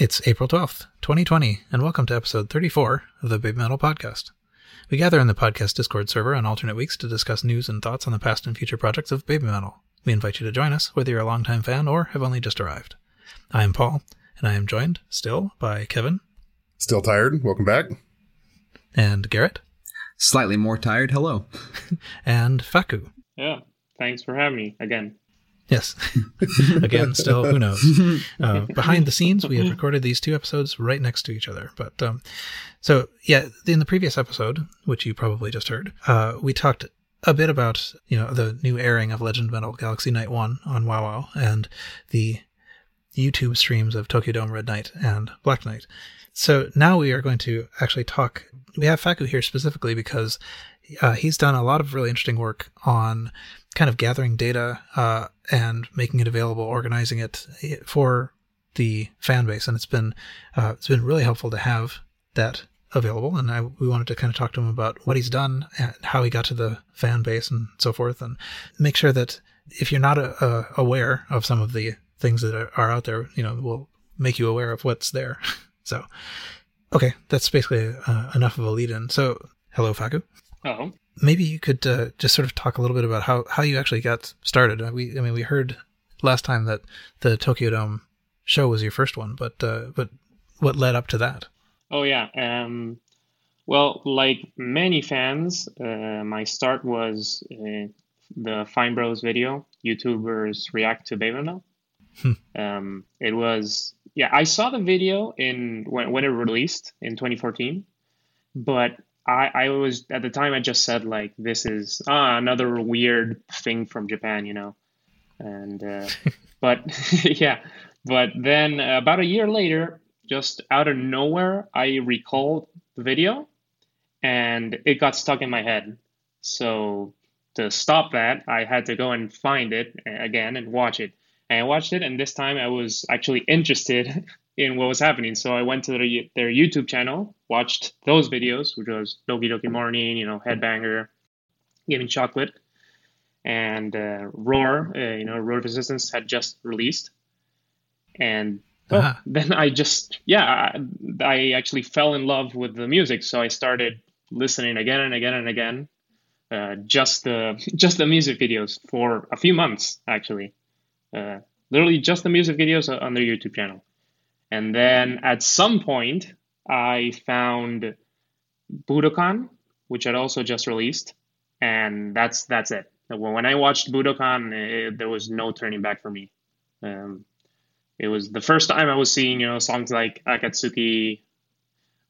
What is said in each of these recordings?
It's April 12th, 2020, and welcome to episode 34 of the Baby Metal Podcast. We gather in the podcast Discord server on alternate weeks to discuss news and thoughts on the past and future projects of Baby Metal. We invite you to join us, whether you're a longtime fan or have only just arrived. I am Paul, and I am joined still by Kevin. Still tired? Welcome back. And Garrett. Slightly more tired. Hello. and Faku. Yeah. Thanks for having me again. Yes. Again, still, who knows? Uh, behind the scenes, we have recorded these two episodes right next to each other. But um, so, yeah, in the previous episode, which you probably just heard, uh, we talked a bit about you know the new airing of Legend Metal Galaxy Night One on WOWOW and the YouTube streams of Tokyo Dome Red Night and Black Night. So now we are going to actually talk. We have Faku here specifically because uh, he's done a lot of really interesting work on kind of gathering data uh, and making it available, organizing it for the fan base, and it's been uh, it's been really helpful to have that available. And I, we wanted to kind of talk to him about what he's done and how he got to the fan base and so forth, and make sure that if you're not uh, aware of some of the things that are, are out there, you know, we'll make you aware of what's there. so, okay, that's basically uh, enough of a lead in. So, hello, Faku. Oh maybe you could uh, just sort of talk a little bit about how, how you actually got started. Uh, we, I mean, we heard last time that the Tokyo Dome show was your first one, but uh, but what led up to that? Oh yeah, um, well, like many fans, uh, my start was uh, the Fine Bros video. YouTubers react to Babymetal. Hmm. um, it was yeah, I saw the video in when when it released in 2014, but I, I was at the time I just said like this is ah, another weird thing from Japan, you know, and uh, but yeah, but then uh, about a year later, just out of nowhere, I recalled the video, and it got stuck in my head. So to stop that, I had to go and find it uh, again and watch it. And I watched it, and this time I was actually interested in what was happening. So I went to their, their YouTube channel, watched those videos, which was Doki Doki Morning, you know, Headbanger, Gimme Chocolate, and uh, Roar, uh, you know, Road Resistance had just released. And well, uh-huh. then I just, yeah, I, I, actually fell in love with the music. So I started listening again and again and again. Uh, just the just the music videos for a few months actually, uh, literally just the music videos on their YouTube channel and then at some point, I found Budokan, which had also just released, and that's that's it. When I watched Budokan, it, there was no turning back for me. Um, it was the first time I was seeing, you know, songs like Akatsuki,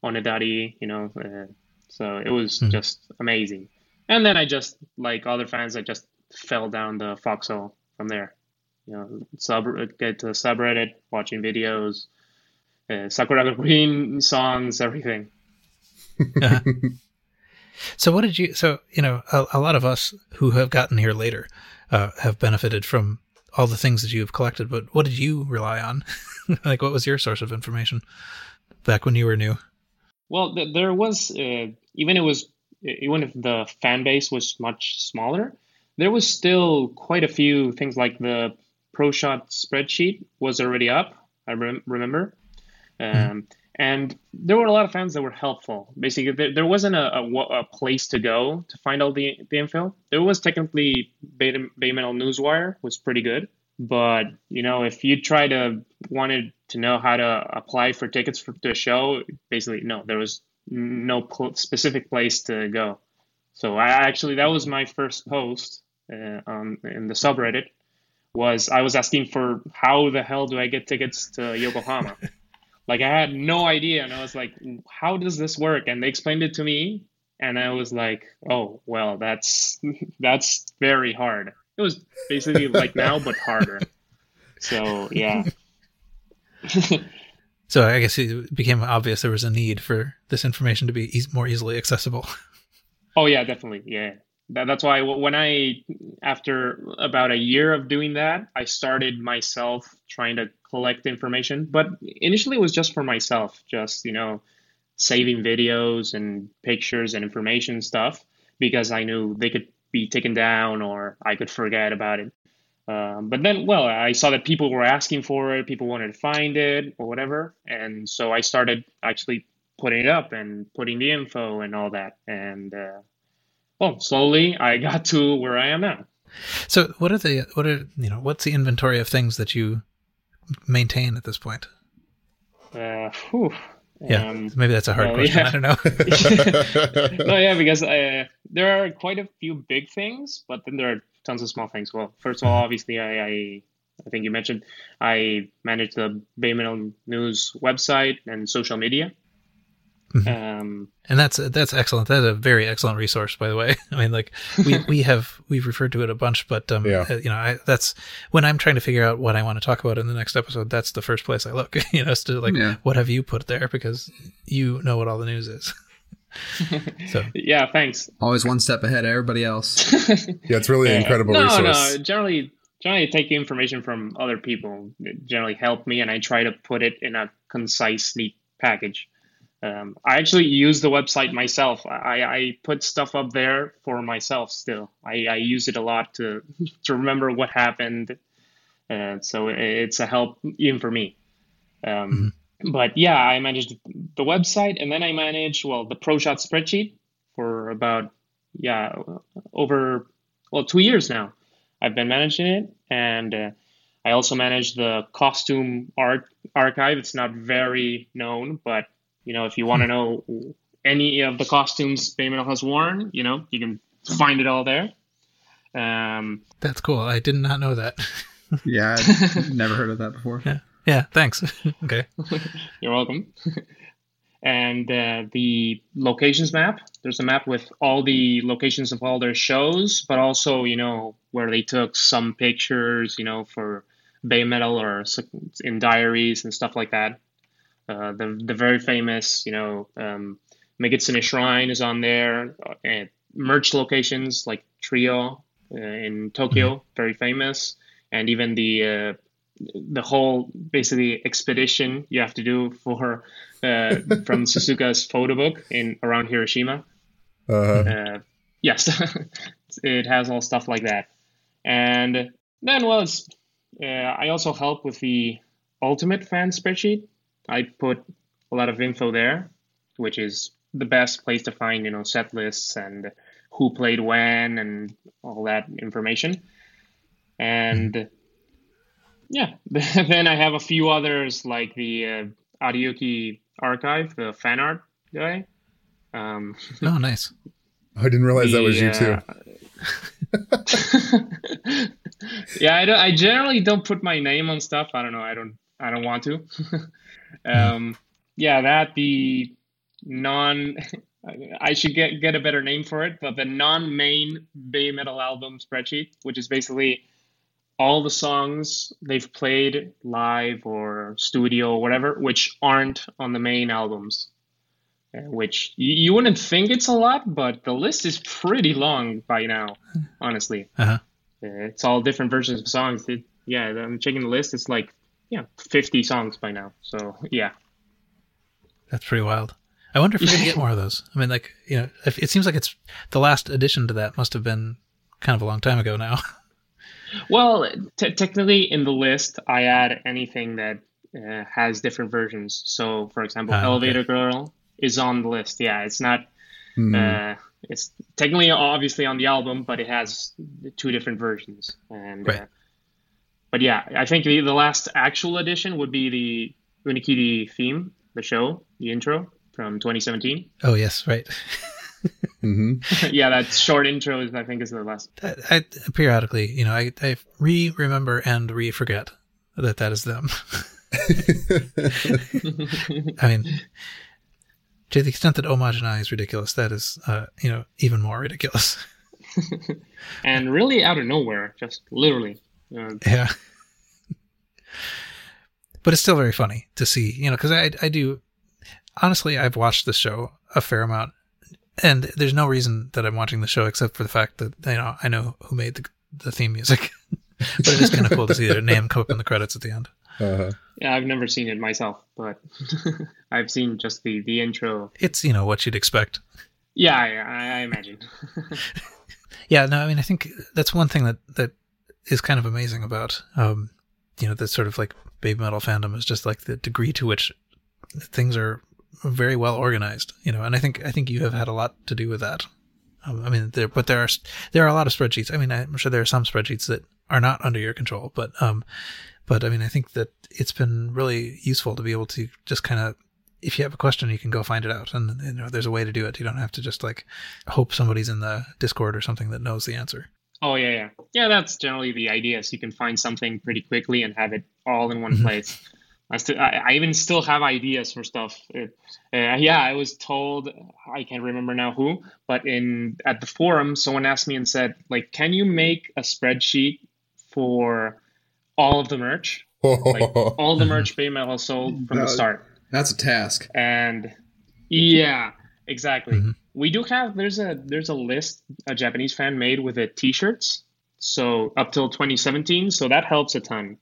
Onedari, you know, uh, so it was mm. just amazing. And then I just, like other fans, I just fell down the foxhole from there. You know, sub get to subreddit, watching videos, uh, Sakura Gakuin songs, everything. So what did you? So you know, a, a, lot of us who have gotten here later uh, have benefited from all the things that you have collected. But what did you rely on? like, what was your source of information back when you were new? Well, th- there was uh, even it was even if the fan base was much smaller, there was still quite a few things like the pro shot spreadsheet was already up. I rem- remember Hmm. Um, and there were a lot of fans that were helpful. Basically, there, there wasn't a, a, a, place to go to find all the, the info. There was technically Bay Metal Newswire was pretty good, but you know if you try to wanted to know how to apply for tickets for the show, basically no, there was no pl- specific place to go. So I actually that was my first post uh, on in the subreddit was I was asking for how the hell do I get tickets to Yokohama. Like I had no idea, and I was like, "How does this work?" And they explained it to me, and I was like, "Oh, well, that's that's very hard." It was basically like now, but harder. So yeah. so I guess it became obvious there was a need for this information to be e- more easily accessible. Oh yeah, definitely. Yeah, that, that's why when I after about a year of doing that, I started myself trying to collect information. But initially, it was just for myself, just you know, saving videos and pictures and information stuff because I knew they could be taken down or I could forget about it. Uh, but then, well, I saw that people were asking for it, people wanted to find it or whatever, and so I started actually putting it up and putting the info and all that, and uh, well, slowly I got to where I am now. So, what are the what are you know what's the inventory of things that you maintain at this point? Uh, whew. Yeah, Um, maybe that's a hard well, question. yeah. I don't know. no, yeah, because uh, there are quite a few big things, but then there are tons of small things. Well, first of all, obviously, I, I, I think you mentioned I manage the Babymetal News website and social media. Um, and that's that's excellent. That's a very excellent resource, by the way. I mean, like we we have we've referred to it a bunch, but um, Yeah. uh, you know, I, that's when I'm trying to figure out what I want to talk about in the next episode. That's the first place I look. You know, to like Yeah. what have you put there because you know what all the news is. so yeah, thanks. Always one step ahead of everybody else. Yeah, it's really an incredible no, resource. No, generally, generally I take information from other people. It generally help me, and I try to put it in a concise, neat package. Um, I actually use the website myself. I, I put stuff up there for myself still. I, I use it a lot to to remember what happened. Uh, so it's a help even for me. Um, But yeah, I managed the website, and then I managed well the ProShot spreadsheet for about yeah over well two years now. I've been managing it, and uh, I also manage the costume art archive. It's not very known, but you know if you want to know any of the costumes Babymetal has worn, you know you can find it all there. Um, that's cool. I did not know that. yeah, I'd never heard of that before. yeah, yeah. Thanks. okay. You're welcome. and uh, the locations map. There's a map with all the locations of all their shows, but also you know where they took some pictures, you know, for Babymetal or in diaries and stuff like that. Uh, the the very famous, you know, um, Megitsune Shrine is on there, uh, and merch locations like Trio uh, in Tokyo, very famous, and even the uh, the whole basically expedition you have to do for uh, from Suzuka's photo book in around Hiroshima. Uh, Uh, yes, it has all stuff like that. And then, well, it's, uh, I also help with the Ultimate Fan spreadsheet. I put a lot of info there, which is the best place to find, you know, set lists and who played when and all that information. And yeah, then I have a few others like the uh, Ariuki archive, the fan art guy. Um, Oh, nice. I didn't realize that was you too. uh, yeah, I, don't, I generally don't put my name on stuff. I don't know. I don't. I don't want to. um, yeah, that the non. I should get get a better name for it, but the non-main Babymetal album spreadsheet, which is basically all the songs they've played live or studio or whatever, which aren't on the main albums. Uh, Which you, you wouldn't think it's a lot, but the list is pretty long by now, honestly. Uh-huh. Uh, It's all different versions of songs. It, yeah, I'm checking the list. It's like yeah, 50 songs by now. So yeah, That's pretty wild. I wonder if we're gonna get more of those. I mean, like you know, if, it seems like it's the last addition to that must have been kind of a long time ago now. Well, t- technically, in the list, I add anything that uh, has different versions. So, for example, okay. Elevator Girl is on the list. Yeah, it's not. Hmm. Uh, it's technically obviously on the album, but it has two different versions. And Right. But yeah, I think the, the last actual edition would be the Unikiri theme, the show, the intro from 2017. oh yes, right. hmm yeah, that short intro is I think is the last. I, I periodically, you know, I, I re remember and re forget that that is them. I mean, to the extent that homogenize is ridiculous, that is, uh, you know, even more ridiculous. and really out of nowhere, just literally. Yeah. but it's still very funny to see, you know, because I, I do, honestly, I've watched the show a fair amount, and there's no reason that I'm watching the show except for the fact that, you know, I know who made the, the theme music. but it is kind of cool to see their name come up in the credits at the end. Uh-huh. Yeah, I've never seen it myself, but I've seen just the the intro. It's, you know, what you'd expect. Yeah, I, I imagine. Yeah, no, I mean, I think that's one thing that, that is kind of amazing about, um, you know, this sort of like baby metal fandom is just like the degree to which things are very well organized, you know, and I think, I think you have had a lot to do with that. Um, I mean, there, but there are, there are a lot of spreadsheets. I mean, I'm sure there are some spreadsheets that are not under your control, but, um, but I mean, I think that it's been really useful to be able to just kind of if you have a question, you can go find it out, and you know there's a way to do it. You don't have to just like hope somebody's in the Discord or something that knows the answer. Oh yeah, yeah, yeah. That's generally the idea. So you can find something pretty quickly and have it all in one mm-hmm. place. I, still, I, I, even still have ideas for stuff. It, uh, yeah, I was told I can't remember now who, but in at the forum, someone asked me and said, like, can you make a spreadsheet for all of the merch, like all the merch Baby Metal sold from the start? That's a task. And yeah, exactly. Mm-hmm. We do have there's a there's a list a Japanese fan made with the t-shirts. So up till 2017, so that helps a ton.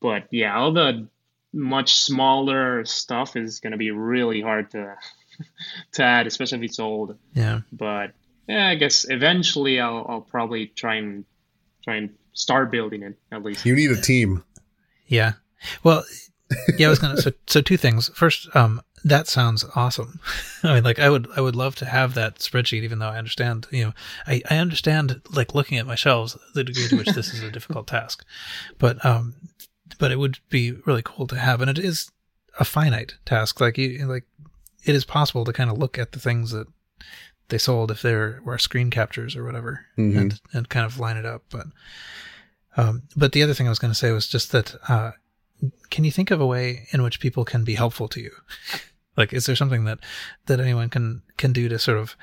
But yeah, all the much smaller stuff is going to be really hard to to add, especially if it's old. Yeah. But yeah, I guess eventually I'll I'll probably try and try and start building it at least. You need a team. Yeah. Well, yeah, I was gonna. So, so two things. First, um, that sounds awesome. I mean, like, I would, I would love to have that spreadsheet, even though I understand, you know, I, I understand, like, looking at my shelves, the degree to which this is a difficult task, but, um, but it would be really cool to have, and it is a finite task. Like, you, like, it is possible to kind of look at the things that they sold if there were screen captures or whatever, mm-hmm. and and kind of line it up. But, um, but the other thing I was going to say was just that, uh can you think of a way in which people can be helpful to you? like, is there something that that anyone can can do to sort of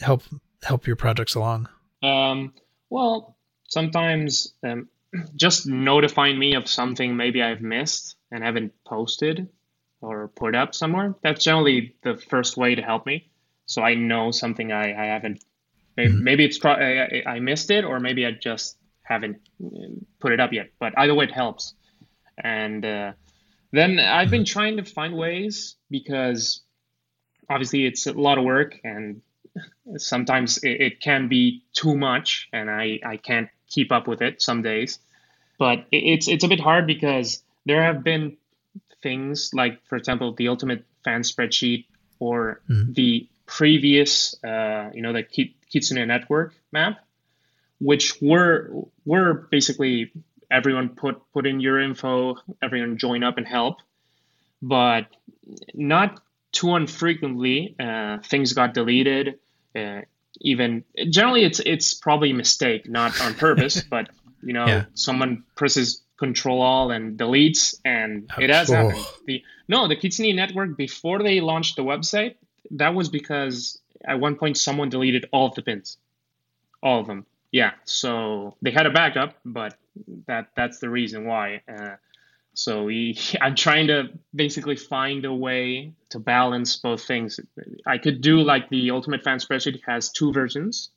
help help your projects along? Um, well, sometimes um, just notifying me of something maybe I've missed and haven't posted or put up somewhere. That's generally the first way to help me. So I know something I, I haven't. Maybe, mm-hmm. maybe it's pro- I, I missed it, or maybe I just haven't um, put it up yet. But either way, it helps. And uh, then I've been trying to find ways because obviously it's a lot of work and sometimes it, it can be too much and I, I can't keep up with it some days. But it's it's a bit hard because there have been things like, for example, the Ultimate Fan spreadsheet or mm-hmm. the previous, uh, you know, the Kitsune Network map, which were were basically everyone put put in your info, everyone join up and help. But not too unfrequently, uh, things got deleted. Uh, even generally, it's it's probably a mistake, not on purpose, but you know, yeah. someone presses Control All and deletes, and it has oh. happened. The no, the Kitsune Network before they launched the website, that was because at one point someone deleted all of the pins, all of them. Yeah, so they had a backup, but that that's the reason why. Uh, so I'm trying to basically find a way to balance both things. I could do like the Ultimate Fan spreadsheet has two versions.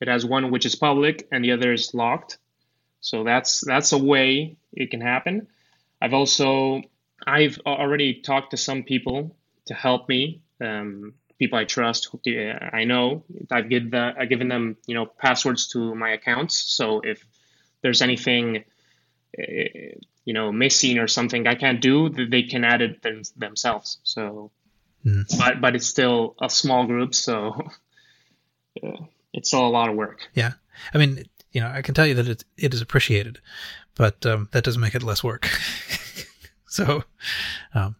It has one which is public and the other is locked. So that's that's a way it can happen. I've also I've already talked to some people to help me. Um, people I trust, I know. I've given the, I've given them you know passwords to my accounts. So if there's anything eh, you know missing or something I can't do, they can add it them, themselves. So, mm. but but it's still a small group, so it's still a lot of work. Yeah, I mean, you know, I can tell you that it it is appreciated, but um, that doesn't make it less work. so, um,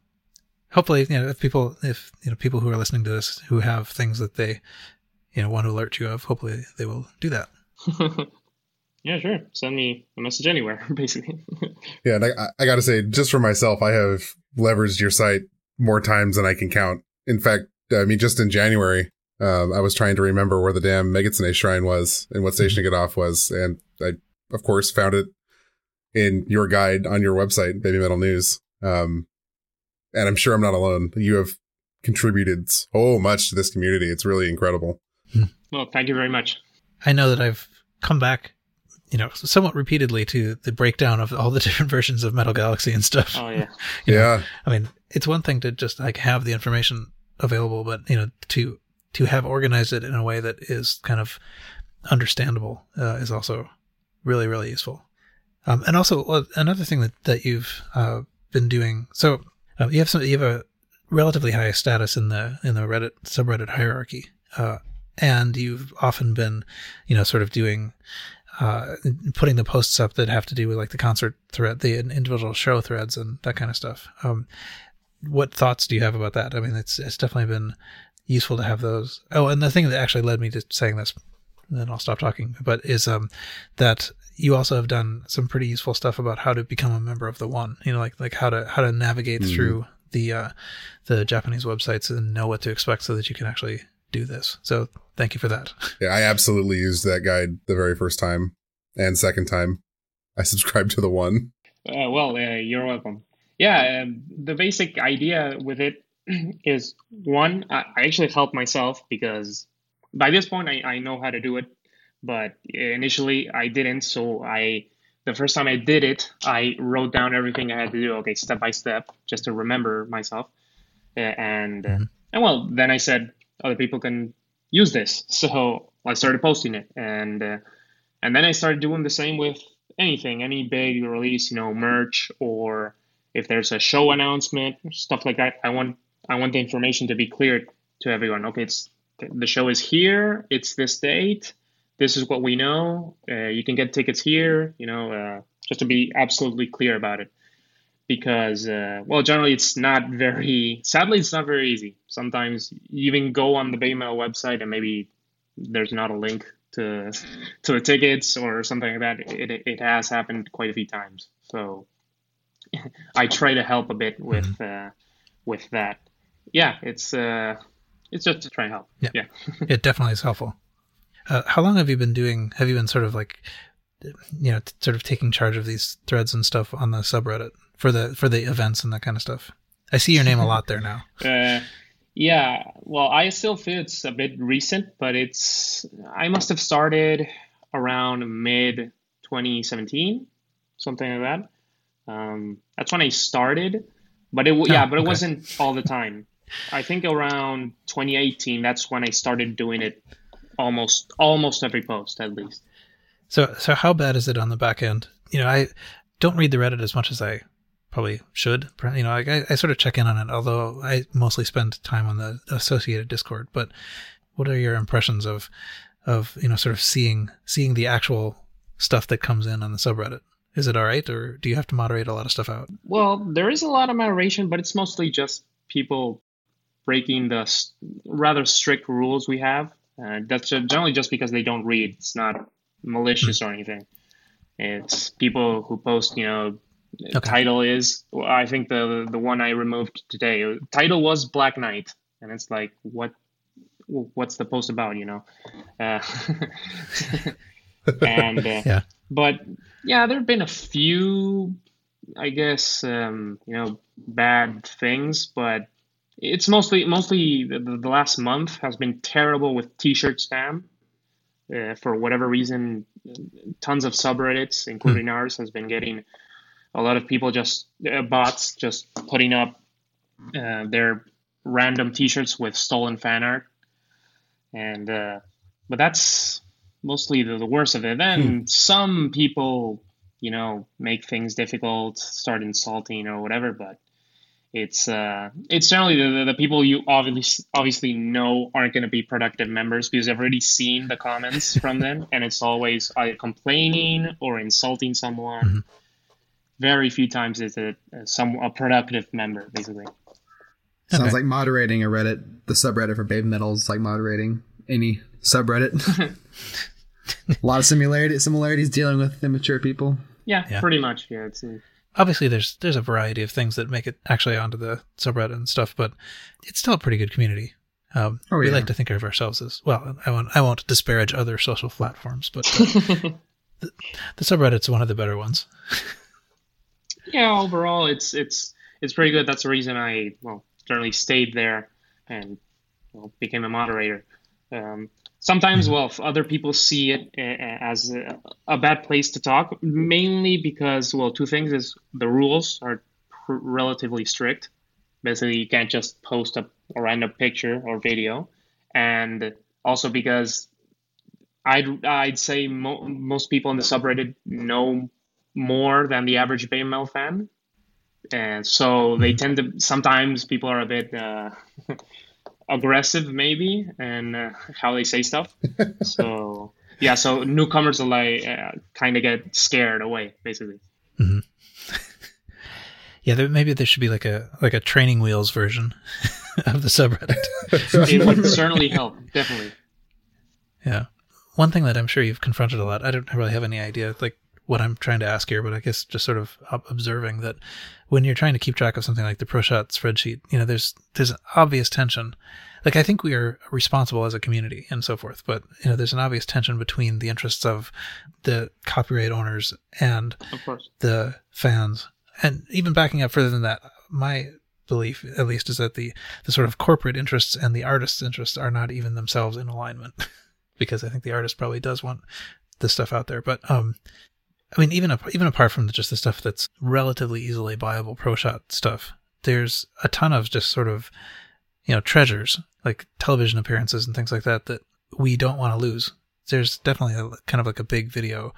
hopefully, you know, if people if you know people who are listening to this who have things that they you know want to alert you of, hopefully they will do that. Yeah, sure. Send me a message anywhere, basically. yeah, and I, I got to say, just for myself, I have leveraged your site more times than I can count. In fact, I mean, just in January, um, I was trying to remember where the damn Megitsune shrine was and what station to get off was, and I, of course, found it in your guide on your website, Baby Metal News. Um, and I'm sure I'm not alone. You have contributed so much to this community. It's really incredible. Well, thank you very much. I know that I've come back you know, somewhat repeatedly to the breakdown of all the different versions of Metal Galaxy and stuff. Oh yeah, yeah. Know, I mean, it's one thing to just like have the information available, but you know, to to have organized it in a way that is kind of understandable uh, is also really really useful. Um, and also well, another thing that that you've uh, been doing. So uh, you have some you have a relatively high status in the in the Reddit subreddit hierarchy, uh, and you've often been, you know, sort of doing. Uh, putting the posts up that have to do with like the concert thread, the individual show threads, and that kind of stuff. Um, what thoughts do you have about that? I mean, it's it's definitely been useful to have those. Oh, and the thing that actually led me to saying this, then I'll stop talking. But is um that you also have done some pretty useful stuff about how to become a member of the one. You know, like like how to how to navigate mm-hmm. through the uh, the Japanese websites and know what to expect so that you can actually do this. So thank you for that. Yeah, I absolutely used that guide the very first time and second time. I subscribed to the one. Uh, well, uh, you're welcome. Yeah, um, the basic idea with it is one, I actually helped myself because by this point I, I know how to do it, but initially I didn't. So I, the first time I did it, I wrote down everything I had to do, okay, step by step, just to remember myself. And, mm-hmm. and well, then I said other people can use this. So I started posting it. And, uh, and then I started doing the same with anything, any big release, you know, merch or if there's a show announcement, stuff like that. I want I want the information to be clear to everyone. Okay, it's the show is here. It's this date. This is what we know. Uh, you can get tickets here. You know, uh, just to be absolutely clear about it, because uh, well, generally it's not very. Sadly, it's not very easy. Sometimes you even go on the Babymetal website and maybe there's not a link to to the tickets or something like that. It it has happened quite a few times. So I try to help a bit with mm-hmm. uh, with that yeah, it's uh, it's just to try and help. Yeah, yeah. it definitely is helpful. Uh, how long have you been doing? Have you been sort of like, you know, t- sort of taking charge of these threads and stuff on the subreddit for the for the events and that kind of stuff? I see your name a lot there now. Uh, yeah, well, I still feel it's a bit recent, but it's I must have started around mid 2017, something like that. Um, that's when I started, but it oh, yeah, but it wasn't all the time. I think around 2018, that's when I started doing it almost almost every post at least. So so how bad is it on the back end? You know, I don't read the Reddit as much as I probably should. You know, I, I sort of check in on it, although I mostly spend time on the associated Discord. But what are your impressions of of you know sort of seeing seeing the actual stuff that comes in on the subreddit? Is it all right, or do you have to moderate a lot of stuff out? Well, there is a lot of moderation, but it's mostly just people breaking the rather strict rules we have. Uh, that's generally just because they don't read. It's not malicious or anything. It's people who post, you know, okay. title is. I think the the one I removed today title was Black Night, and it's like what what's the post about, you know? Uh, and uh, yeah, but yeah, there have been a few, I guess, um, you know, bad things, but it's mostly mostly the, the last month has been terrible with t-shirt spam. Uh, for whatever reason, tons of subreddits, including mm. ours, has been getting a lot of people just uh, bots just putting up uh, their random T-shirts with stolen fan art, and uh, but that's mostly the, the worst of it. Then hmm. some people, you know, make things difficult, start insulting or whatever, but it's uh, it's generally the, the people you obviously obviously know aren't going to be productive members because I've already seen the comments from them, and it's always either complaining or insulting someone. Mm-hmm. Very few times is it some a productive member, basically. Sounds like moderating a Reddit, the subreddit for Babymetal's, like moderating any subreddit. a lot of similarity similarities dealing with immature people. Yeah, yeah. pretty much. Yeah, it's. Obviously, there's there's a variety of things that make it actually onto the subreddit and stuff, but it's still a pretty good community. Um, oh, we like to think of ourselves as well. I won't I won't disparage other social platforms, but uh, the, the subreddit's one of the better ones. yeah, overall, it's it's it's pretty good. That's the reason I well certainly stayed there and well, became a moderator. Um, Sometimes, well, other people see it as a, a, bad place to talk, mainly because, well, two things is the rules are pr- relatively strict. Basically, you can't just post a, a random picture or video, and also because I'd I'd say mo- most people in the subreddit know more than the average Babymetal fan, and so they tend to. Sometimes people are a bit uh, aggressive, maybe, and uh, how they say stuff. so yeah, so newcomers will like uh, kind of get scared away, basically. Mm-hmm. yeah, there, maybe there should be like a like a training wheels version of the subreddit. it would certainly help, definitely. Yeah, one thing that I'm sure you've confronted a lot. I don't really have any idea like what I'm trying to ask here, but I guess just sort of observing that when you're trying to keep track of something like the ProShot spreadsheet, you know, there's there's an obvious tension like I think we are responsible as a community and so forth, but you know, there's an obvious tension between the interests of the copyright owners and the fans. And even backing up further than that, my belief at least is that the the sort of corporate interests and the artist's interests are not even themselves in alignment because I think the artist probably does want this stuff out there. But um I mean, even even apart from just the stuff that's relatively easily buyable pro shot stuff, there's a ton of just sort of you know treasures like television appearances and things like that that we don't want to lose. There's definitely a kind of like a big video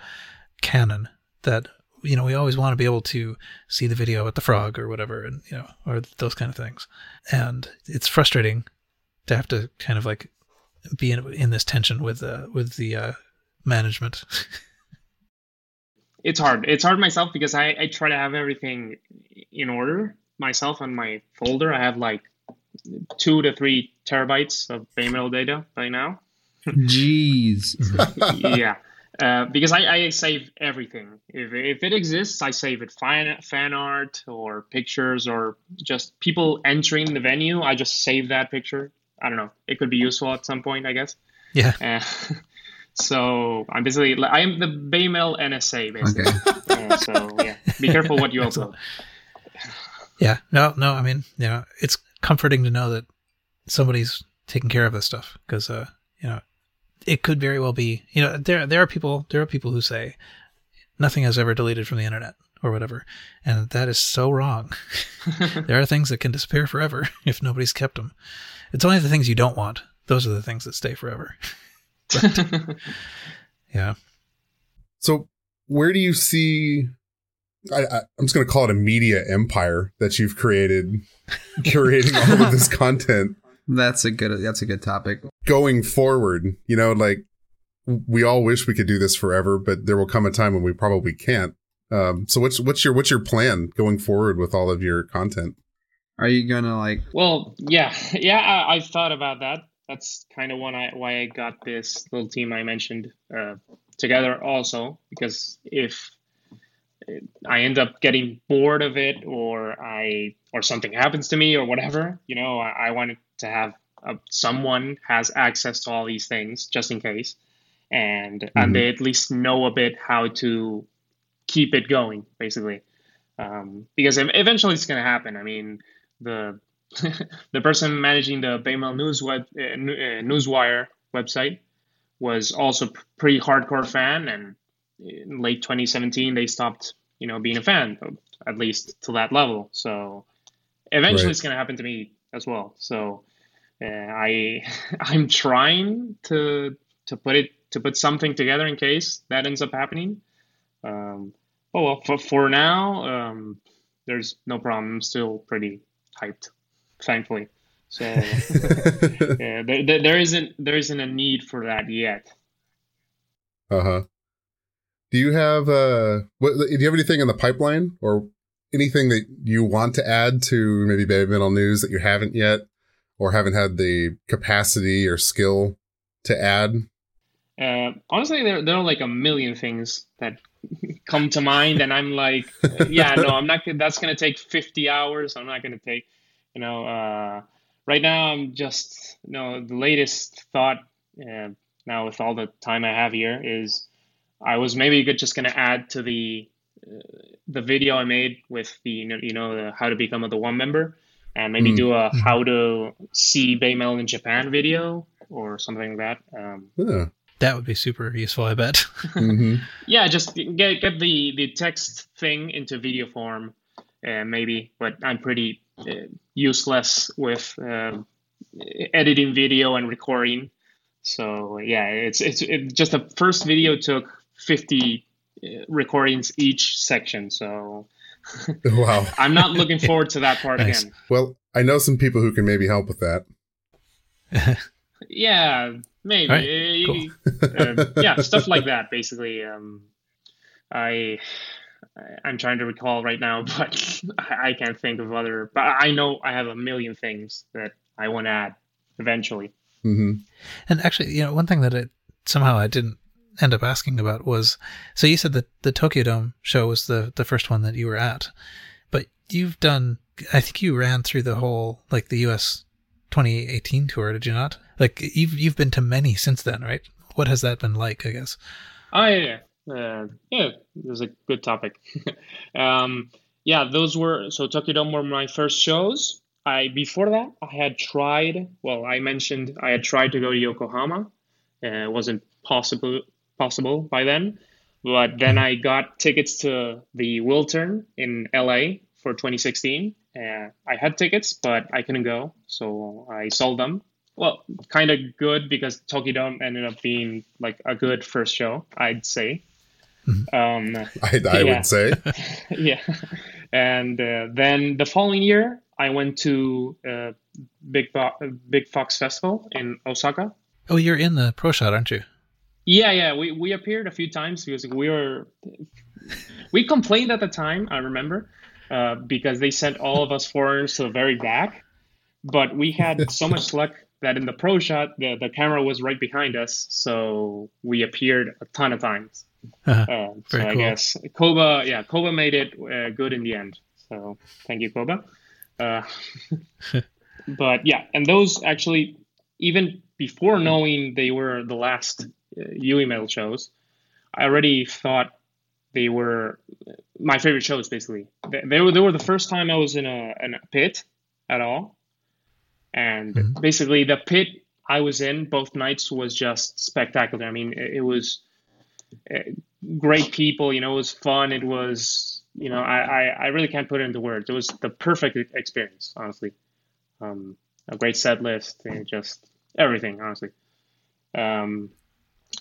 canon that you know we always want to be able to see the video at the frog or whatever and you know or those kind of things. And it's frustrating to have to kind of like be in, in this tension with uh, with the uh, management. it's hard. It's hard myself because I, I try to have everything in order myself on my folder. I have like two to three terabytes of Babymetal data by now. Jeez. yeah. Uh, because I, I, save everything. If, if it exists, I save it. Fan, fan art or pictures or just people entering the venue, I just save that picture. I don't know. It could be useful at some point, I guess. Yeah. Uh, so I'm basically, I am the Babymetal NSA, basically. Okay. Uh, so yeah, be careful what you upload. Yeah. No, no, I mean, you know, it's comforting to know that somebody's taking care of this stuff because, uh, you know, it could very well be, you know, there, there are people, there are people who say nothing has ever deleted from the internet or whatever. And that is so wrong. there are things that can disappear forever if nobody's kept them. It's only the things you don't want. Those are the things that stay forever. But, yeah. So where do you see I, I, am just going to call it a media empire that you've created, curating all of this content. That's a good. That's a good topic. Going forward, you know, like we all wish we could do this forever, but there will come a time when we probably can't. Um, so what's what's your what's your plan going forward with all of your content? Are you gonna like? Well, yeah, yeah. I, I thought about that. That's kind of why I why I got this little team I mentioned uh, together also because if I end up getting bored of it or I or something happens to me or whatever, you know, I, I wanted to have a, someone has access to all these things just in case, and mm-hmm. and they at least know a bit how to keep it going, basically, um, because eventually it's going to happen. I mean, the the person managing the Babymetal News web uh, uh, Newswire website was also pretty hardcore fan and in late 2017 they stopped you know being a fan at least to that level. So eventually right. it's going to happen to me as well. So uh, i i'm trying to to put it to put something together in case that ends up happening. Um oh well for, for now um there's no problem. I'm still pretty hyped thankfully so yeah, there, there, there isn't there isn't a need for that yet uh-huh do you have uh what do you have anything in the pipeline or anything that you want to add to maybe Baby Metal News that you haven't yet or haven't had the capacity or skill to add? Uh, honestly, there, there are like a million things that come to mind, and I'm like, yeah, no, I'm not. That's gonna take 50 hours. I'm not gonna take, you know. Uh, right now, I'm just, you know, the latest thought. Uh, now with all the time I have here is I was maybe just going to add to the uh, the video I made with the you know the how to become a the one member, and maybe mm. do a mm-hmm. how to see Babymetal in Japan video or something like that. Um, yeah. That would be super useful, I bet. mm-hmm. Yeah, just get get the the text thing into video form, uh, maybe. But I'm pretty useless with uh, editing video and recording. So yeah, it's it's it, just the first video took 50 recordings each section. So wow. I'm not looking forward to that part Nice. again. Well, I know some people who can maybe help with that. Yeah, maybe. Uh, yeah, stuff like that. Basically, um, I I'm trying to recall right now, but I can't think of other. But I know I have a million things that I want to add eventually. hmm And actually, you know, one thing that it somehow I didn't end up asking about was so you said that the Tokyo Dome show was the the first one that you were at, but you've done. I think you ran through the whole like the U.S. 2018 tour, did you not? Like you've you've been to many since then, right? What has that been like? I guess. Oh yeah, uh, yeah. it was a good topic. um, yeah, those were so Tokyo Dome were my first shows. I before that I had tried. Well, I mentioned I had tried to go to Yokohama. Uh, it wasn't possible possible by then, but then I got tickets to the Wiltern in LA for 2016. Uh, I had tickets, but I couldn't go, so I sold them. Well, kind of good because Tokyo Dome ended up being like a good first show, I'd say. Um, I, I Yeah. would say. yeah. And uh, then the following year, I went to uh, Big Fo- Big Fox Festival in Osaka. Oh, you're in the pro shot, aren't you? Yeah, yeah, we, we appeared a few times because we were we complained at the time. I remember uh, because they sent all of us foreigners to the very back, but we had so much luck that in the pro shot the, the camera was right behind us, so we appeared a ton of times. Uh-huh. Uh, so I guess Koba, yeah, Koba made it uh, good in the end. So thank you, Koba. Uh, but yeah, and those actually, even before knowing they were the last uh, Yuimetal shows, I already thought they were my favorite shows. Basically, they, they were they were the first time I was in a in a pit at all, and Mhm. basically the pit I was in both nights was just spectacular. I mean, it, it was uh, great people. You know, it was fun. It was you know I, I I really can't put it into words. It was the perfect experience, honestly. Um, a great set list, and just everything, honestly. Um,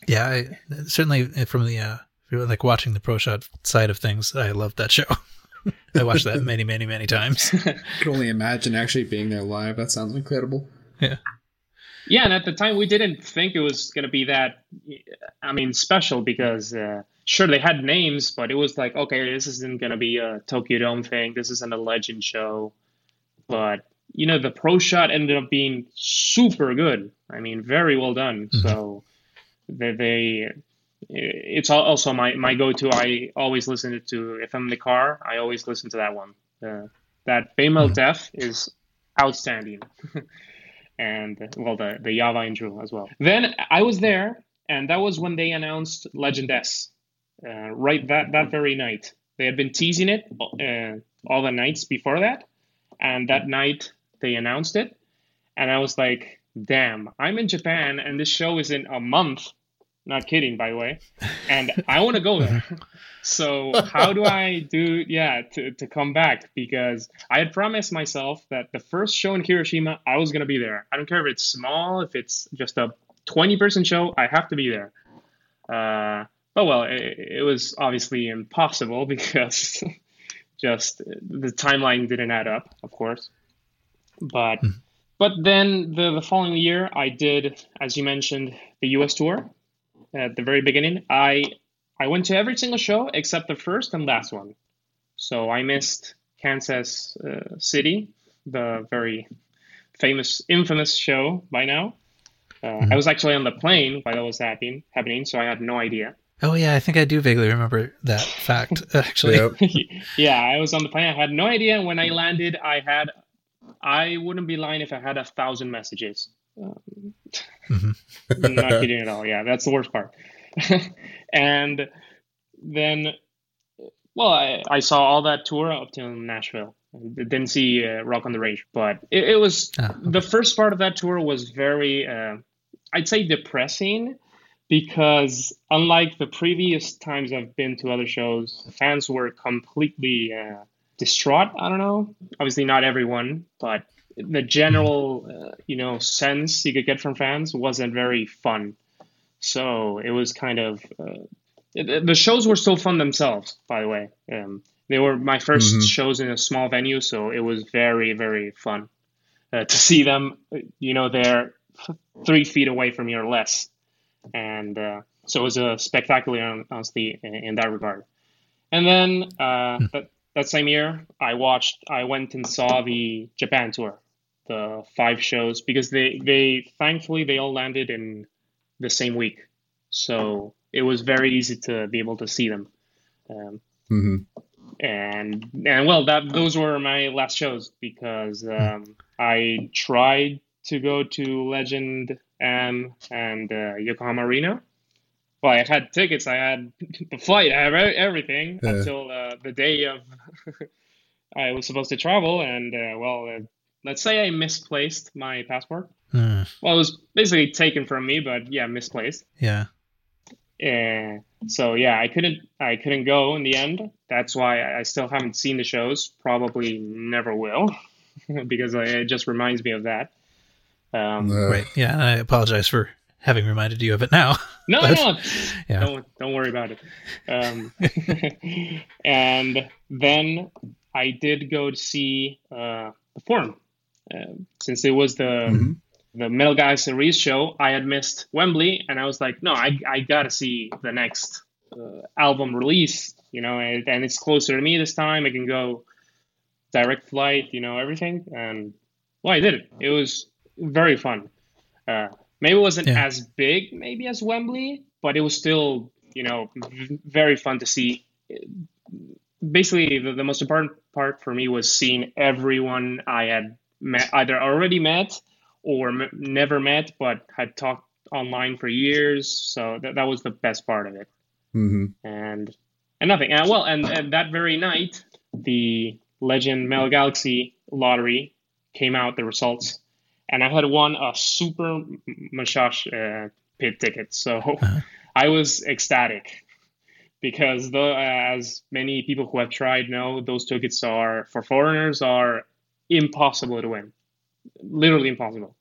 Yeah, I, certainly from the uh, if you were, like watching the pro shot side of things, I loved that show. I watched that many, many, many times. I could only imagine actually being there live. That sounds incredible. Yeah. Yeah, and at the time we didn't think it was gonna be that. I mean, special because uh, sure they had names, but it was like, okay, this isn't gonna be a Tokyo Dome thing. This isn't a Legend show. But you know, the pro shot ended up being super good. I mean, very well done. So they, they it's also my my go to. I always listen to if I'm in the car. I always listen to that one. Uh, that Babymetal Death is outstanding. and well the the Java intro as well. Then I was there, and that was when they announced Legend S. Uh, right that that very night, they had been teasing it uh, all the nights before that, and that night they announced it, and I was like, "Damn, I'm in Japan, and this show is in a month." Not kidding, by the way, and I want to go there. So how do I do yeah to, to come back because I had promised myself that the first show in Hiroshima I was gonna be there. I don't care if it's small, if it's just a twenty person show, I have to be there. Uh, but well, it, it was obviously impossible because just the timeline didn't add up, of course. But but then the the following year I did, as you mentioned, the U.S. tour at the very beginning. I I went to every single show except the first and last one. So I missed Kansas uh, City, the very famous, infamous show by now. Uh, I was actually on the plane while that was happening, happening, so I had no idea. Oh yeah, I think I do vaguely remember that fact. Actually, yeah, I was on the plane. I had no idea. When I landed, I had, I wouldn't be lying if I had a thousand messages. Um, Mhm. not kidding at all. Yeah, that's the worst part. and then, well, I, I saw all that tour up till Nashville. Didn't see uh, Rock on the Range, but it, it was Ah, okay. the first part of that tour was very, uh, I'd say, depressing because unlike the previous times I've been to other shows, fans were completely uh, distraught. I don't know. Obviously, not everyone, but the general, uh, you know, sense you could get from fans wasn't very fun. So it was kind of uh, it, the shows were still fun themselves. By the way, um, they were my 1st Mhm. shows in a small venue, so it was very very fun uh, to see them. You know, they're three feet away from you or less, and uh, so it was a spectacular, honestly, in, in that regard. And then uh, that that same year, I watched. I went and saw the Japan tour, the five shows, because they they thankfully they all landed in the same week, so it was very easy to be able to see them. Um, hmm and and well that those were my last shows because um, I tried to go to Legend M and uh, Yokohama Arena. Well, I had tickets, I had the flight, I had everything Yeah. until uh, the day of I was supposed to travel, and uh, well, uh, let's say I misplaced my passport. Hmm. Well, it was basically taken from me, but yeah, misplaced. yeah. Uh, so yeah, I couldn't I couldn't go in the end. That's why I I still haven't seen the shows. Probably never will, because I, it just reminds me of that. Um, Uh, Right. Yeah. And I apologize for having reminded you of it now. no, but- no, Yeah. don't don't worry about it. Um, and then I did go to see uh, the Forum, um since it was the Mhm. the Metal Guy series show. I had missed Wembley, and I was like, no, I I gotta see the next uh, album release, you know, and, and it's closer to me this time. I can go direct flight, you know, everything, and well, I did it. It was very fun. Uh, maybe it wasn't Yeah. as big, maybe as Wembley, but it was still, you know, v- very fun to see. Basically, the, the most important part for me was seeing everyone I had met, either already met or m- never met, but had talked online for years. So that, that was the best part of it hmm and and nothing. And well, and, and that very night, the Legend Metal Galaxy lottery came out, the results, and I had won a super massage uh, pit ticket. So I was ecstatic because the, as many people who have tried know, those tickets are for foreigners are impossible to win, literally impossible.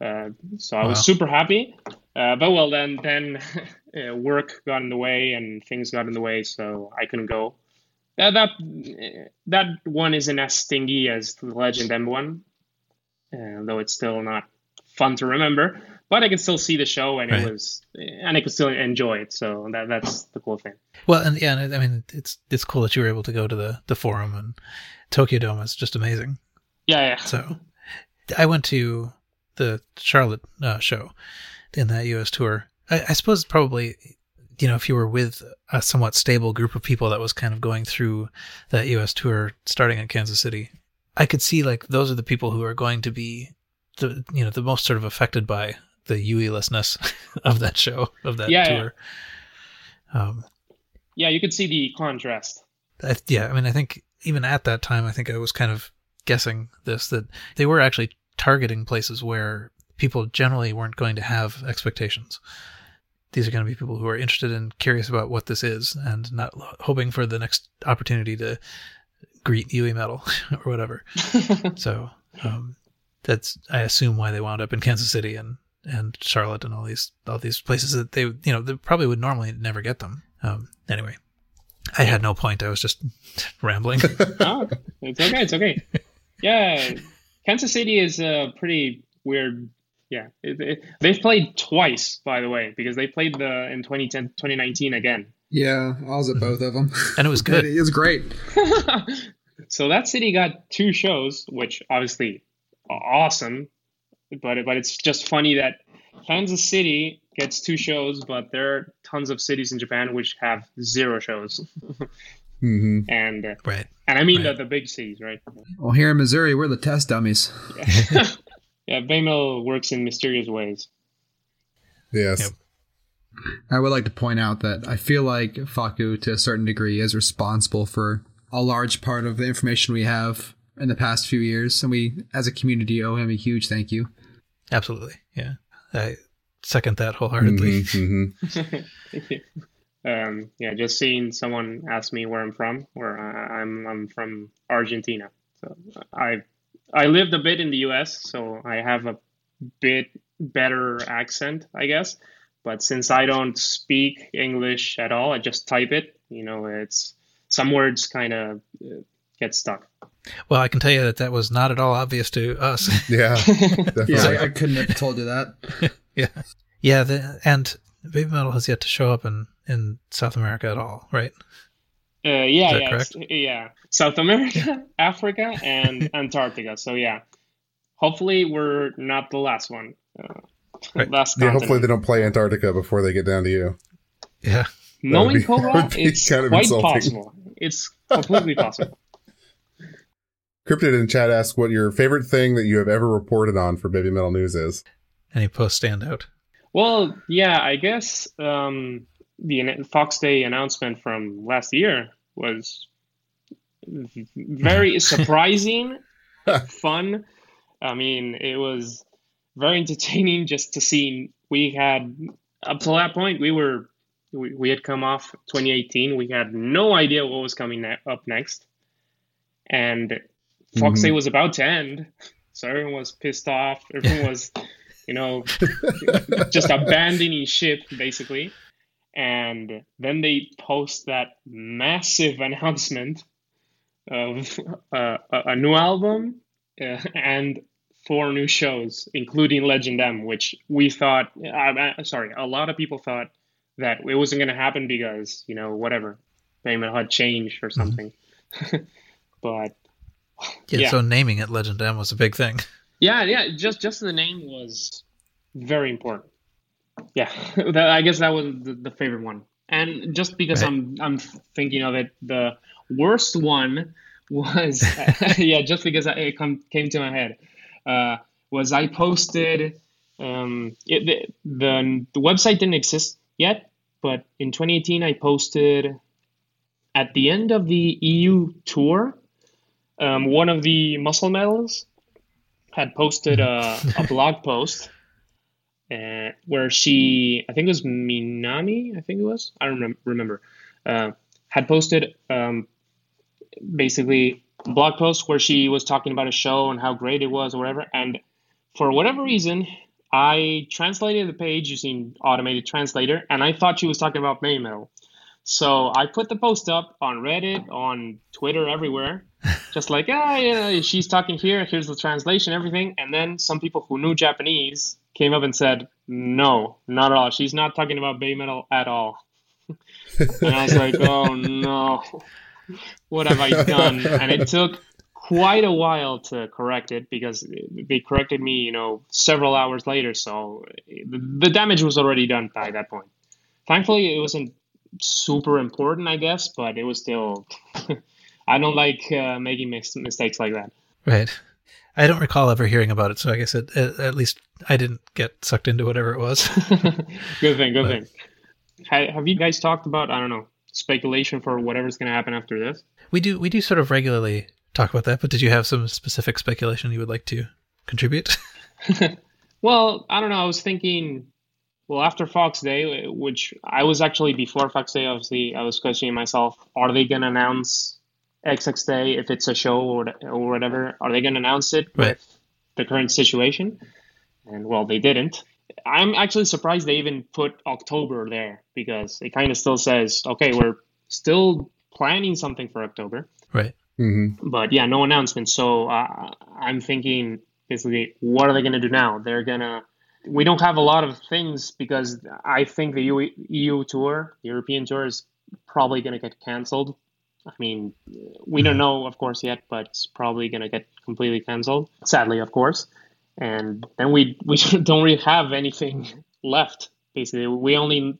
Uh, so I was Wow. super happy, uh, but well, then then uh, work got in the way and things got in the way, so I couldn't go. That that that one isn't as stingy as the Legend M one, uh, though it's still not fun to remember. But I can still see the show, and Right. it was, and I could still enjoy it. So that that's the cool thing. Well, and yeah, I mean, it's it's cool that you were able to go to the the forum and Tokyo Dome is just amazing. Yeah, yeah. So, I went to the Charlotte uh, show in that U.S. tour. I, I suppose probably, you know, if you were with a somewhat stable group of people that was kind of going through that U.S. tour starting in Kansas City, I could see like those are the people who are going to be the you know the most sort of affected by the Yui-lessness of that show of that Yeah, yeah. tour. Um, Yeah, you could see the contrast. I, yeah, I mean, I think even at that time, I think I was kind of guessing this that they were actually targeting places where people generally weren't going to have expectations. These are going to be people who are interested and curious about what this is and not hoping for the next opportunity to greet Yuimetal or whatever. so um, that's, I assume, why they wound up in Kansas City and, and Charlotte and all these all these places that they you know they probably would normally never get them. Um, anyway, I had no point. I was just rambling. oh, it's okay. It's okay. Yeah, Kansas City is a pretty weird. Yeah, it, it, they've played twice, by the way, because they played the in 2010, 2019 again. Yeah, I was at both of them. and it was good. it was great. so that city got two shows, which obviously are awesome, but but it's just funny that Kansas City gets two shows, but there are tons of cities in Japan which have zero shows, hmm and uh, Right. and I mean Right. the, the big cities, right? Well, here in Missouri, we're the test dummies. yeah, Baymil works in mysterious ways. Yes. Yep. I would like to point out that I feel like Faku, to a certain degree, is responsible for a large part of the information we have in the past few years, and we, as a community, owe him a huge thank you. Absolutely. Yeah. I second that wholeheartedly. Mhm, mhm. um, yeah, just seeing someone ask me where I'm from, where I, I'm I'm from Argentina. So I I lived a bit in the U.S., so I have a bit better accent, I guess. But since I don't speak English at all, I just type it. You know, it's some words kind of uh, get stuck. Well, I can tell you that that was not at all obvious to us. Yeah. Yeah, I, I couldn't have told you that. yeah, yeah, the, and Babymetal has yet to show up in in South America at all, right? Uh, yeah, yeah, yeah. South America, Africa, and Antarctica. So yeah, hopefully we're not the last one. Uh, Right. Last yeah, hopefully they don't play Antarctica before they get down to you. Yeah, Knowing be- Koba, it's kind of quite insulting. possible. It's completely possible. Cryptid in chat asks what your favorite thing that you have ever reported on for Babymetal News is. any post standout? Well, yeah, I guess um, the Fox Day announcement from last year was very surprising, fun. I mean, it was very entertaining just to see. We had up to that point, we were we, we had come off 2018. We had no idea what was coming ne- up next, and Fox Mhm. Day was about to end, so everyone was pissed off. Everyone was, you know, just abandoning ship basically. And then they post that massive announcement of uh, a new album uh, and four new shows, including Legend M, which we thought, I, sorry, a lot of people thought that it wasn't going to happen because, you know, whatever, Payment had changed or something. but Yeah, Yeah. so naming it Legend M was a big thing. yeah, yeah, just just the name was very important. Yeah, that, I guess that was the, the favorite one, and just because Right. I'm I'm thinking of it, the worst one was yeah, just because it come, came to my head uh, was I posted um, it, the, the the website didn't exist yet, but in 2018 I posted at the end of the EU tour, um, one of the muscle medals had posted a, a blog post uh, where she, I think it was Minami, I think it was, I don't remem- remember, uh, had posted um, basically a blog post where she was talking about a show and how great it was or whatever. And for whatever reason, I translated the page using automated translator, and I thought she was talking about Babymetal. So I put the post up on Reddit, on Twitter, everywhere, just like, ah, know, she's talking here. Here's the translation, everything. And then some people who knew Japanese came up and said, no, not at all. She's not talking about Babymetal at all. and I was like, oh no, what have I done? And it took quite a while to correct it because they corrected me, you know, several hours later. So the, the damage was already done by that point. Thankfully, it wasn't super important, I guess, but it was still. I don't like uh, making mis- mistakes like that. Right. I don't recall ever hearing about it, so I guess it, at at least I didn't get sucked into whatever it was. good thing, good But- thing. Have you guys talked about I don't know speculation for whatever's going to happen after this? we do we do sort of regularly talk about that, but did you have some specific speculation you would like to contribute? Well, I don't know. I was thinking, well, after Fox Day, which I was actually before Fox Day, obviously, I was questioning myself: Are they going to announce XX Day if it's a show or or whatever? Are they going to announce it Right. with the current situation? And well, they didn't. I'm actually surprised they even put October there because it kind of still says, okay, we're still planning something for October right. hmm but yeah, no announcement. So uh, I'm thinking basically, what are they going to do now? They're gonna. We don't have a lot of things because I think the EU, EU tour, the European tour, is probably going to get canceled. I mean, we don't know, of course, yet, but it's probably going to get completely canceled. Sadly, of course. And then we we don't really have anything left. Basically, we only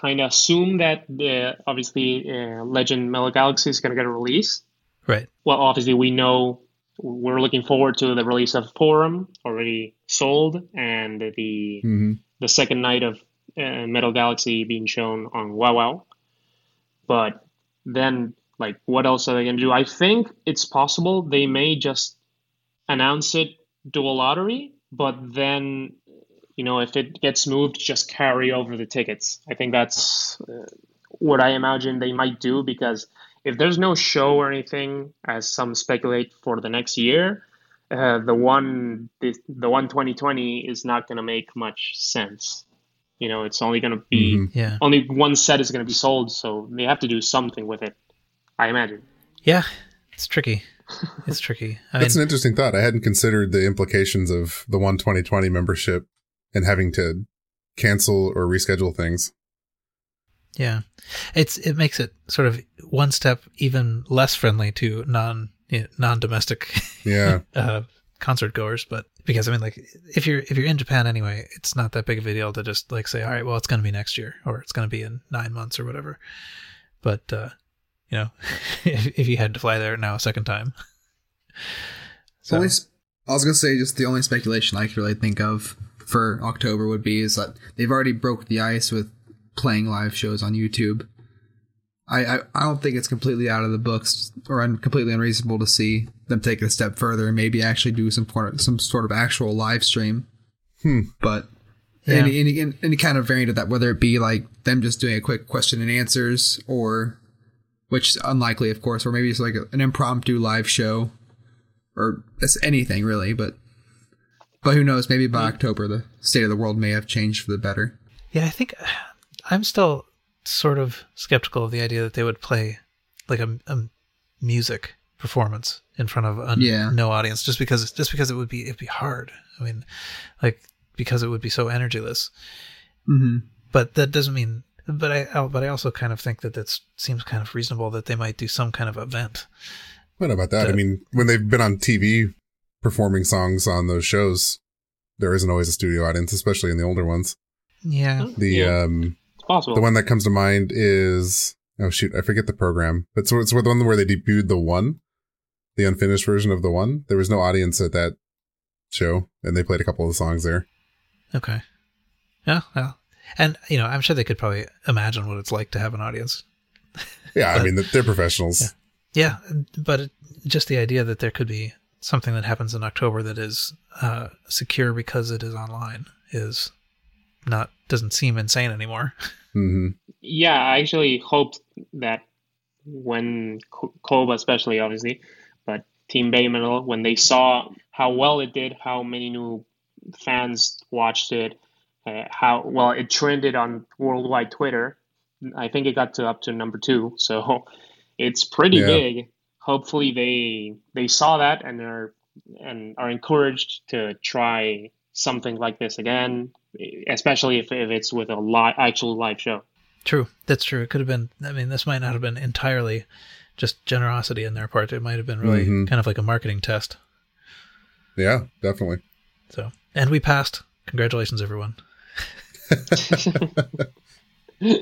kind of assume that the obviously uh, Legend Metal Galaxy is going to get a release Right. well, obviously we know we're looking forward to the release of Forum already sold, and the hmm the second night of uh, Metal Galaxy being shown on WOWOW. But then, like, what else are they gonna do? I think it's possible they may just announce it, do a lottery, but then, you know, if it gets moved, just carry over the tickets. I think that's uh, what I imagine they might do because if there's no show or anything, as some speculate for the next year, uh, the one the, the one 2020 is not going to make much sense. You know, it's only going to be Mhm. Yeah. only one set is going to be sold, so they have to do something with it. I imagine. Yeah. It's tricky. It's tricky. I mean, That's an interesting thought. I hadn't considered the implications of the one 2020 membership and having to cancel or reschedule things. yeah. It's it makes it sort of one step even less friendly to non you know, non-domestic Yeah. uh, concert goers, but because I mean, like, if you're if you're in Japan anyway, it's not that big of a deal to just like say, all right, well, it's going to be next year or it's going to be in nine months or whatever. But uh, you know, if, if you had to fly there now a second time, so Only, s- I was gonna say just the only speculation I could really think of for October would be is that they've already broke the ice with playing live shows on YouTube. I, I, I don't think it's completely out of the books or un, completely unreasonable to see them take it a step further and maybe actually do some sort some sort of actual live stream. Hmm. But Yeah. any, any any kind of variant of that, whether it be like them just doing a quick question and answers, or which is unlikely, of course, or maybe it's like an impromptu live show, or it's anything really. But but who knows? Maybe by October, the state of the world may have changed for the better. yeah, I think I'm still sort of skeptical of the idea that they would play like a, a music performance in front of a Yeah. no audience, just because just because it would be it'd be hard. I mean, like because it would be so energyless. Mm-hmm. but that doesn't mean but i I- but i also kind of think that that seems kind of reasonable that they might do some kind of event What about that? I mean, when they've been on TV performing songs on those shows, there isn't always a studio audience, especially in the older ones. yeah The Yeah. um It's possible. the one that comes to mind is oh shoot, I forget the program. But so it's the one where they debuted the one, the unfinished version of the one. There was no audience at that show, and they played a couple of songs there. okay yeah well and you know i'm sure they could probably imagine what it's like to have an audience. Yeah, I mean they're professionals. yeah. But it, just the idea that there could be something that happens in october that is uh, secure because it is online is not doesn't seem insane anymore. Hmm yeah, I actually hoped that when Ko- Koba, especially obviously, but Team Babymetal, when they saw how well it did, how many new fans watched it, uh, how well it trended on worldwide Twitter. I think it got to up to number two, so it's pretty Yeah. big. Hopefully, they they saw that and are and are encouraged to try something like this again, especially if, if it's with a live actual live show. True. That's true. It could have been, I mean, this might not have been entirely just generosity in their part. It might have been really Mhm. kind of like a marketing test. Yeah, definitely. So, and we passed. Congratulations, everyone.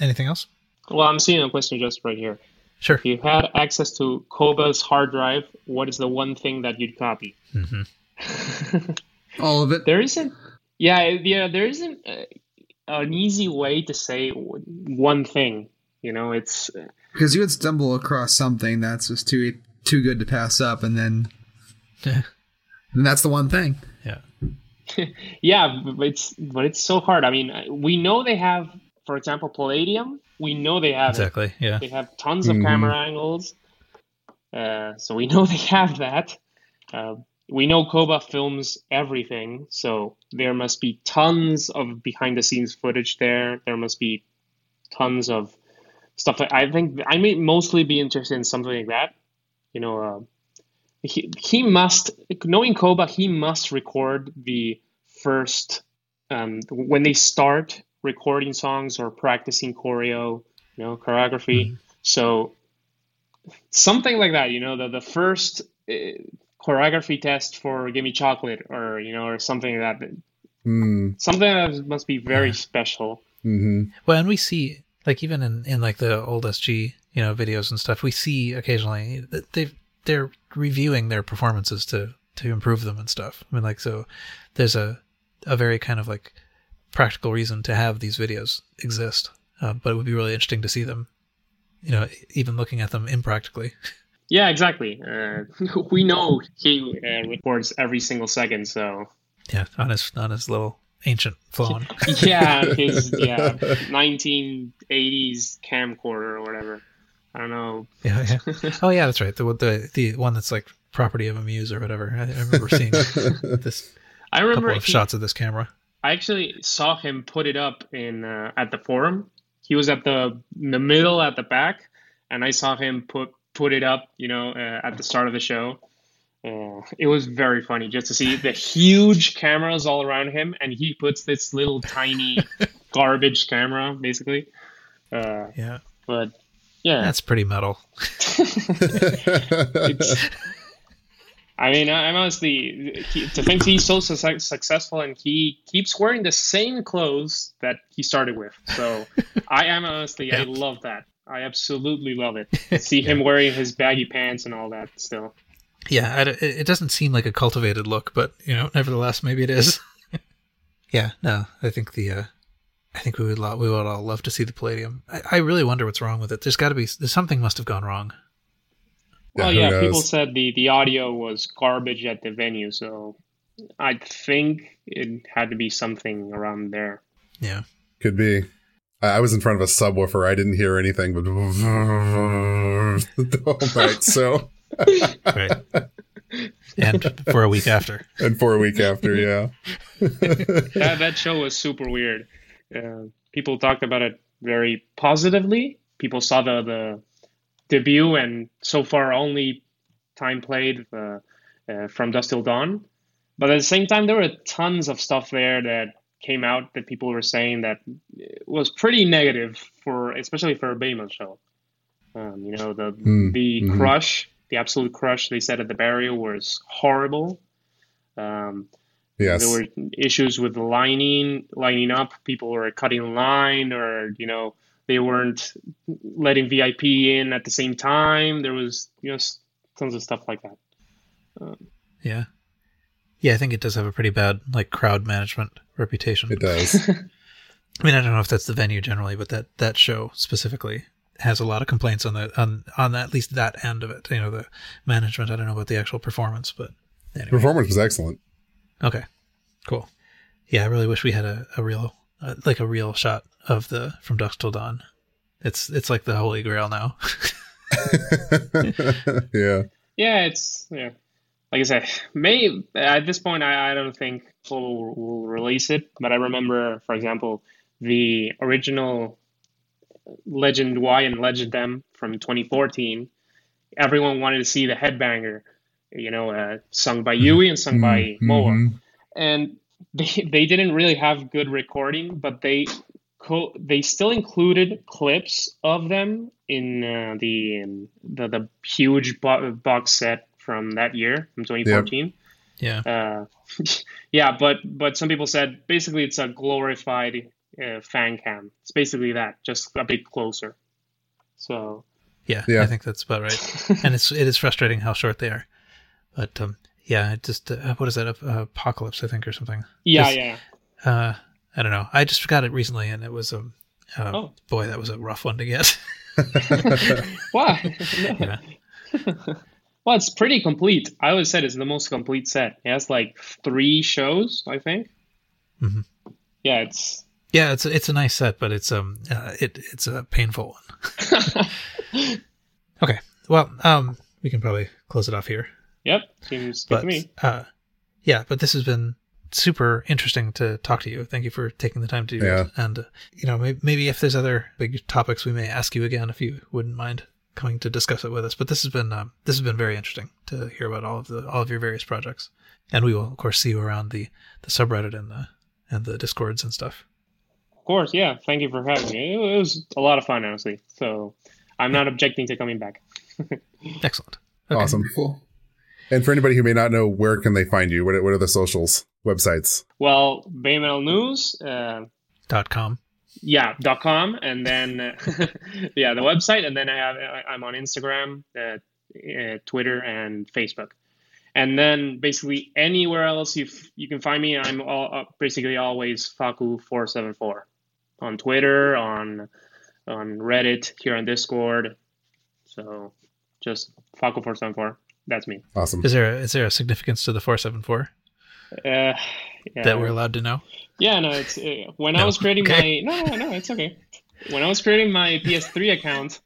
Anything else? Well, I'm seeing a question just right here. Sure. If you had access to Koba's hard drive, what is the one thing that you'd copy? hmm All of it. there isn't, yeah, yeah, there isn't uh, an easy way to say one thing. You know, it's Because you would stumble across something that's just too too good to pass up, and then and that's the one thing. Yeah. yeah, but it's but it's so hard. I mean, we know they have, for example, Palladium. We know they have it. Exactly. Yeah. They have tons of Mhm. camera angles. Uh, so we know they have that. Uh, we know Koba films everything, so there must be tons of behind the scenes footage there. There must be tons of stuff that I think I may mostly be interested in something like that. You know, uh, he, he must, knowing Koba, he must record the first, um, when they start recording songs or practicing choreo, you know, choreography. So something like that, you know, the, the first uh, choreography test for Gimme Chocolate or, you know, or something like that. Mm, Something that must be very Yeah. special. hmm Well, and we see, like, even in, in like the old SG, you know, videos and stuff, we see occasionally that they've, they're reviewing their performances to, to improve them and stuff. I mean, like, so there's a, a very kind of like practical reason to have these videos exist. Uh, but it would be really interesting to see them, you know, even looking at them impractically. Yeah, exactly. Uh, we know he uh, records every single second, so Yeah, on his on his little ancient phone. yeah, his yeah 1980s camcorder or whatever. I don't know. yeah, yeah. Oh yeah, that's right. The the the one that's like property of Amuse or whatever. I, I remember seeing this I couple remember of he- shots of this camera. I actually saw him put it up in uh, at the forum. He was at the in the middle at the back, and I saw him put put it up. You know, uh, at the start of the show. Uh, it was very funny just to see the huge cameras all around him, and he puts this little tiny garbage camera, basically. Uh, Yeah. but yeah, That's pretty metal. it's, I mean, I- I'm honestly he, to think he's so su- successful and he keeps wearing the same clothes that he started with. So I am honestly, I love that. I absolutely love it. See him wearing his baggy pants and all that still. Yeah, it doesn't seem like a cultivated look, but you know, nevertheless, maybe it is. yeah, no, I think the, uh, I think we would lo- we would all love to see the Palladium. I, I really wonder what's wrong with it. There's got to be something must have gone wrong. Well, yeah, knows? people said the the audio was garbage at the venue, so I think it had to be something around there. Yeah, Could be. I I was in front of a subwoofer. I didn't hear anything but the whole night. So, right. and for a week after, and for a week after, yeah. that that show was super weird. Uh, people talked about it very positively. People saw the the debut and so far only time played uh, uh, from Dusk Till Dawn, but at the same time there were tons of stuff there that came out that people were saying that was pretty negative for especially for a Babymetal show. Um, you know the Hmm, the mhm. crush, the absolute crush they said at the barrier was horrible. Um, Yes. there were issues with lining, lining up. People were cutting line, or you know, they weren't letting VIP in at the same time. There was you know tons of stuff like that. yeah, yeah. I think it does have a pretty bad like crowd management reputation. It does. I mean, I don't know if that's the venue generally, but that that show specifically has a lot of complaints on the on on at least that end of it. You know, the management. I don't know about the actual performance, but anyway. Performance was excellent. Okay, cool. Yeah, I really wish we had a, a real uh, like a real shot of the from dusk till dawn. It's it's like the holy grail now. yeah. Yeah, it's yeah. Like I said, may at this point I, I don't think people will, will release it, but I remember, for example, the original Legend Y and Legend M from 2014. Everyone wanted to see the headbanger, you know, uh, sung by Yui and sung by Moa. Mhm. and they they didn't really have good recording, but they co- they still included clips of them in uh, the, um, the the huge bo- box set from that year from 2014. yeah, Uh, yeah, but but some people said basically it's a glorified uh, fan cam. It's basically that, just a bit closer. So yeah, Yeah. I think that's about right. and it's it is frustrating how short they are, but um, yeah, it just uh, what is that? Uh, Apocalypse, I think, or something. yeah, Just- yeah. Uh, I don't know. I just got it recently, and it was a uh, Oh. boy, that was a rough one to get. Why? yeah, Well, it's pretty complete. I always said it's the most complete set. It has like three shows, I think. Mhm. Yeah, it's yeah, it's it's a nice set, but it's um, uh, it it's a painful one. Okay, well, um, we can probably close it off here. yep, seems good but to me. uh, yeah, but this has been super interesting to talk to you. Thank you for taking the time to do Yeah. it. And uh, you know, maybe, maybe if there's other big topics, we may ask you again if you wouldn't mind coming to discuss it with us. But this has been um, this has been very interesting to hear about all of the all of your various projects. And we will of course see you around the the subreddit and the and the discords and stuff. Of course, yeah. Thank you for having me. It, it was a lot of fun, honestly. So I'm not objecting to coming back. Excellent. Okay. Awesome. Cool. And for anybody who may not know, where can they find you? What are, what are the socials, websites? Well, Babymetal News, uh, Dot com. yeah, dot com, and then uh, yeah, the website, and then I have I- I'm on Instagram, uh, uh, Twitter, and Facebook, and then basically anywhere else you f- you can find me, I'm all, uh, basically always Faku four seven four on Twitter, on on Reddit, here on Discord, so just Faku four seven four. That's me. Awesome. Is there a, is there a significance to the four seven four Uh, yeah. that we're allowed to know? Yeah, no, it's uh, when I was creating okay. my no, no, no, it's okay. When I was creating my PS3 account,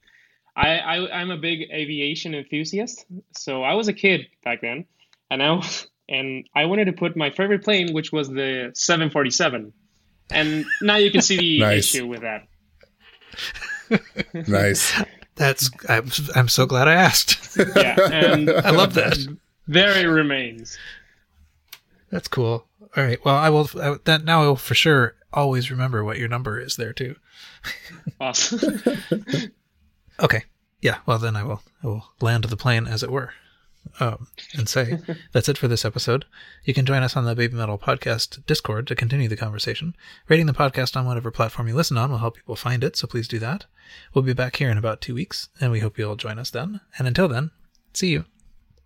I, I I'm a big aviation enthusiast, so I was a kid back then, and I was and I wanted to put my favorite plane, which was the 747. And now you can see the Nice. issue with that. Nice. That's I'm, I'm so glad I asked. Yeah, and I love that. there it remains. That's cool. All right. Well, I will. I, that now I will for sure always remember what your number is there too. Awesome. Okay. Yeah. Well, then I will. I will land the plane, as it were, um, and say that's it for this episode. You can join us on the Babymetal Podcast Discord to continue the conversation. Rating the podcast on whatever platform you listen on will help people find it, so please do that. We'll be back here in about two weeks, and we hope you'll join us then. And until then, see you.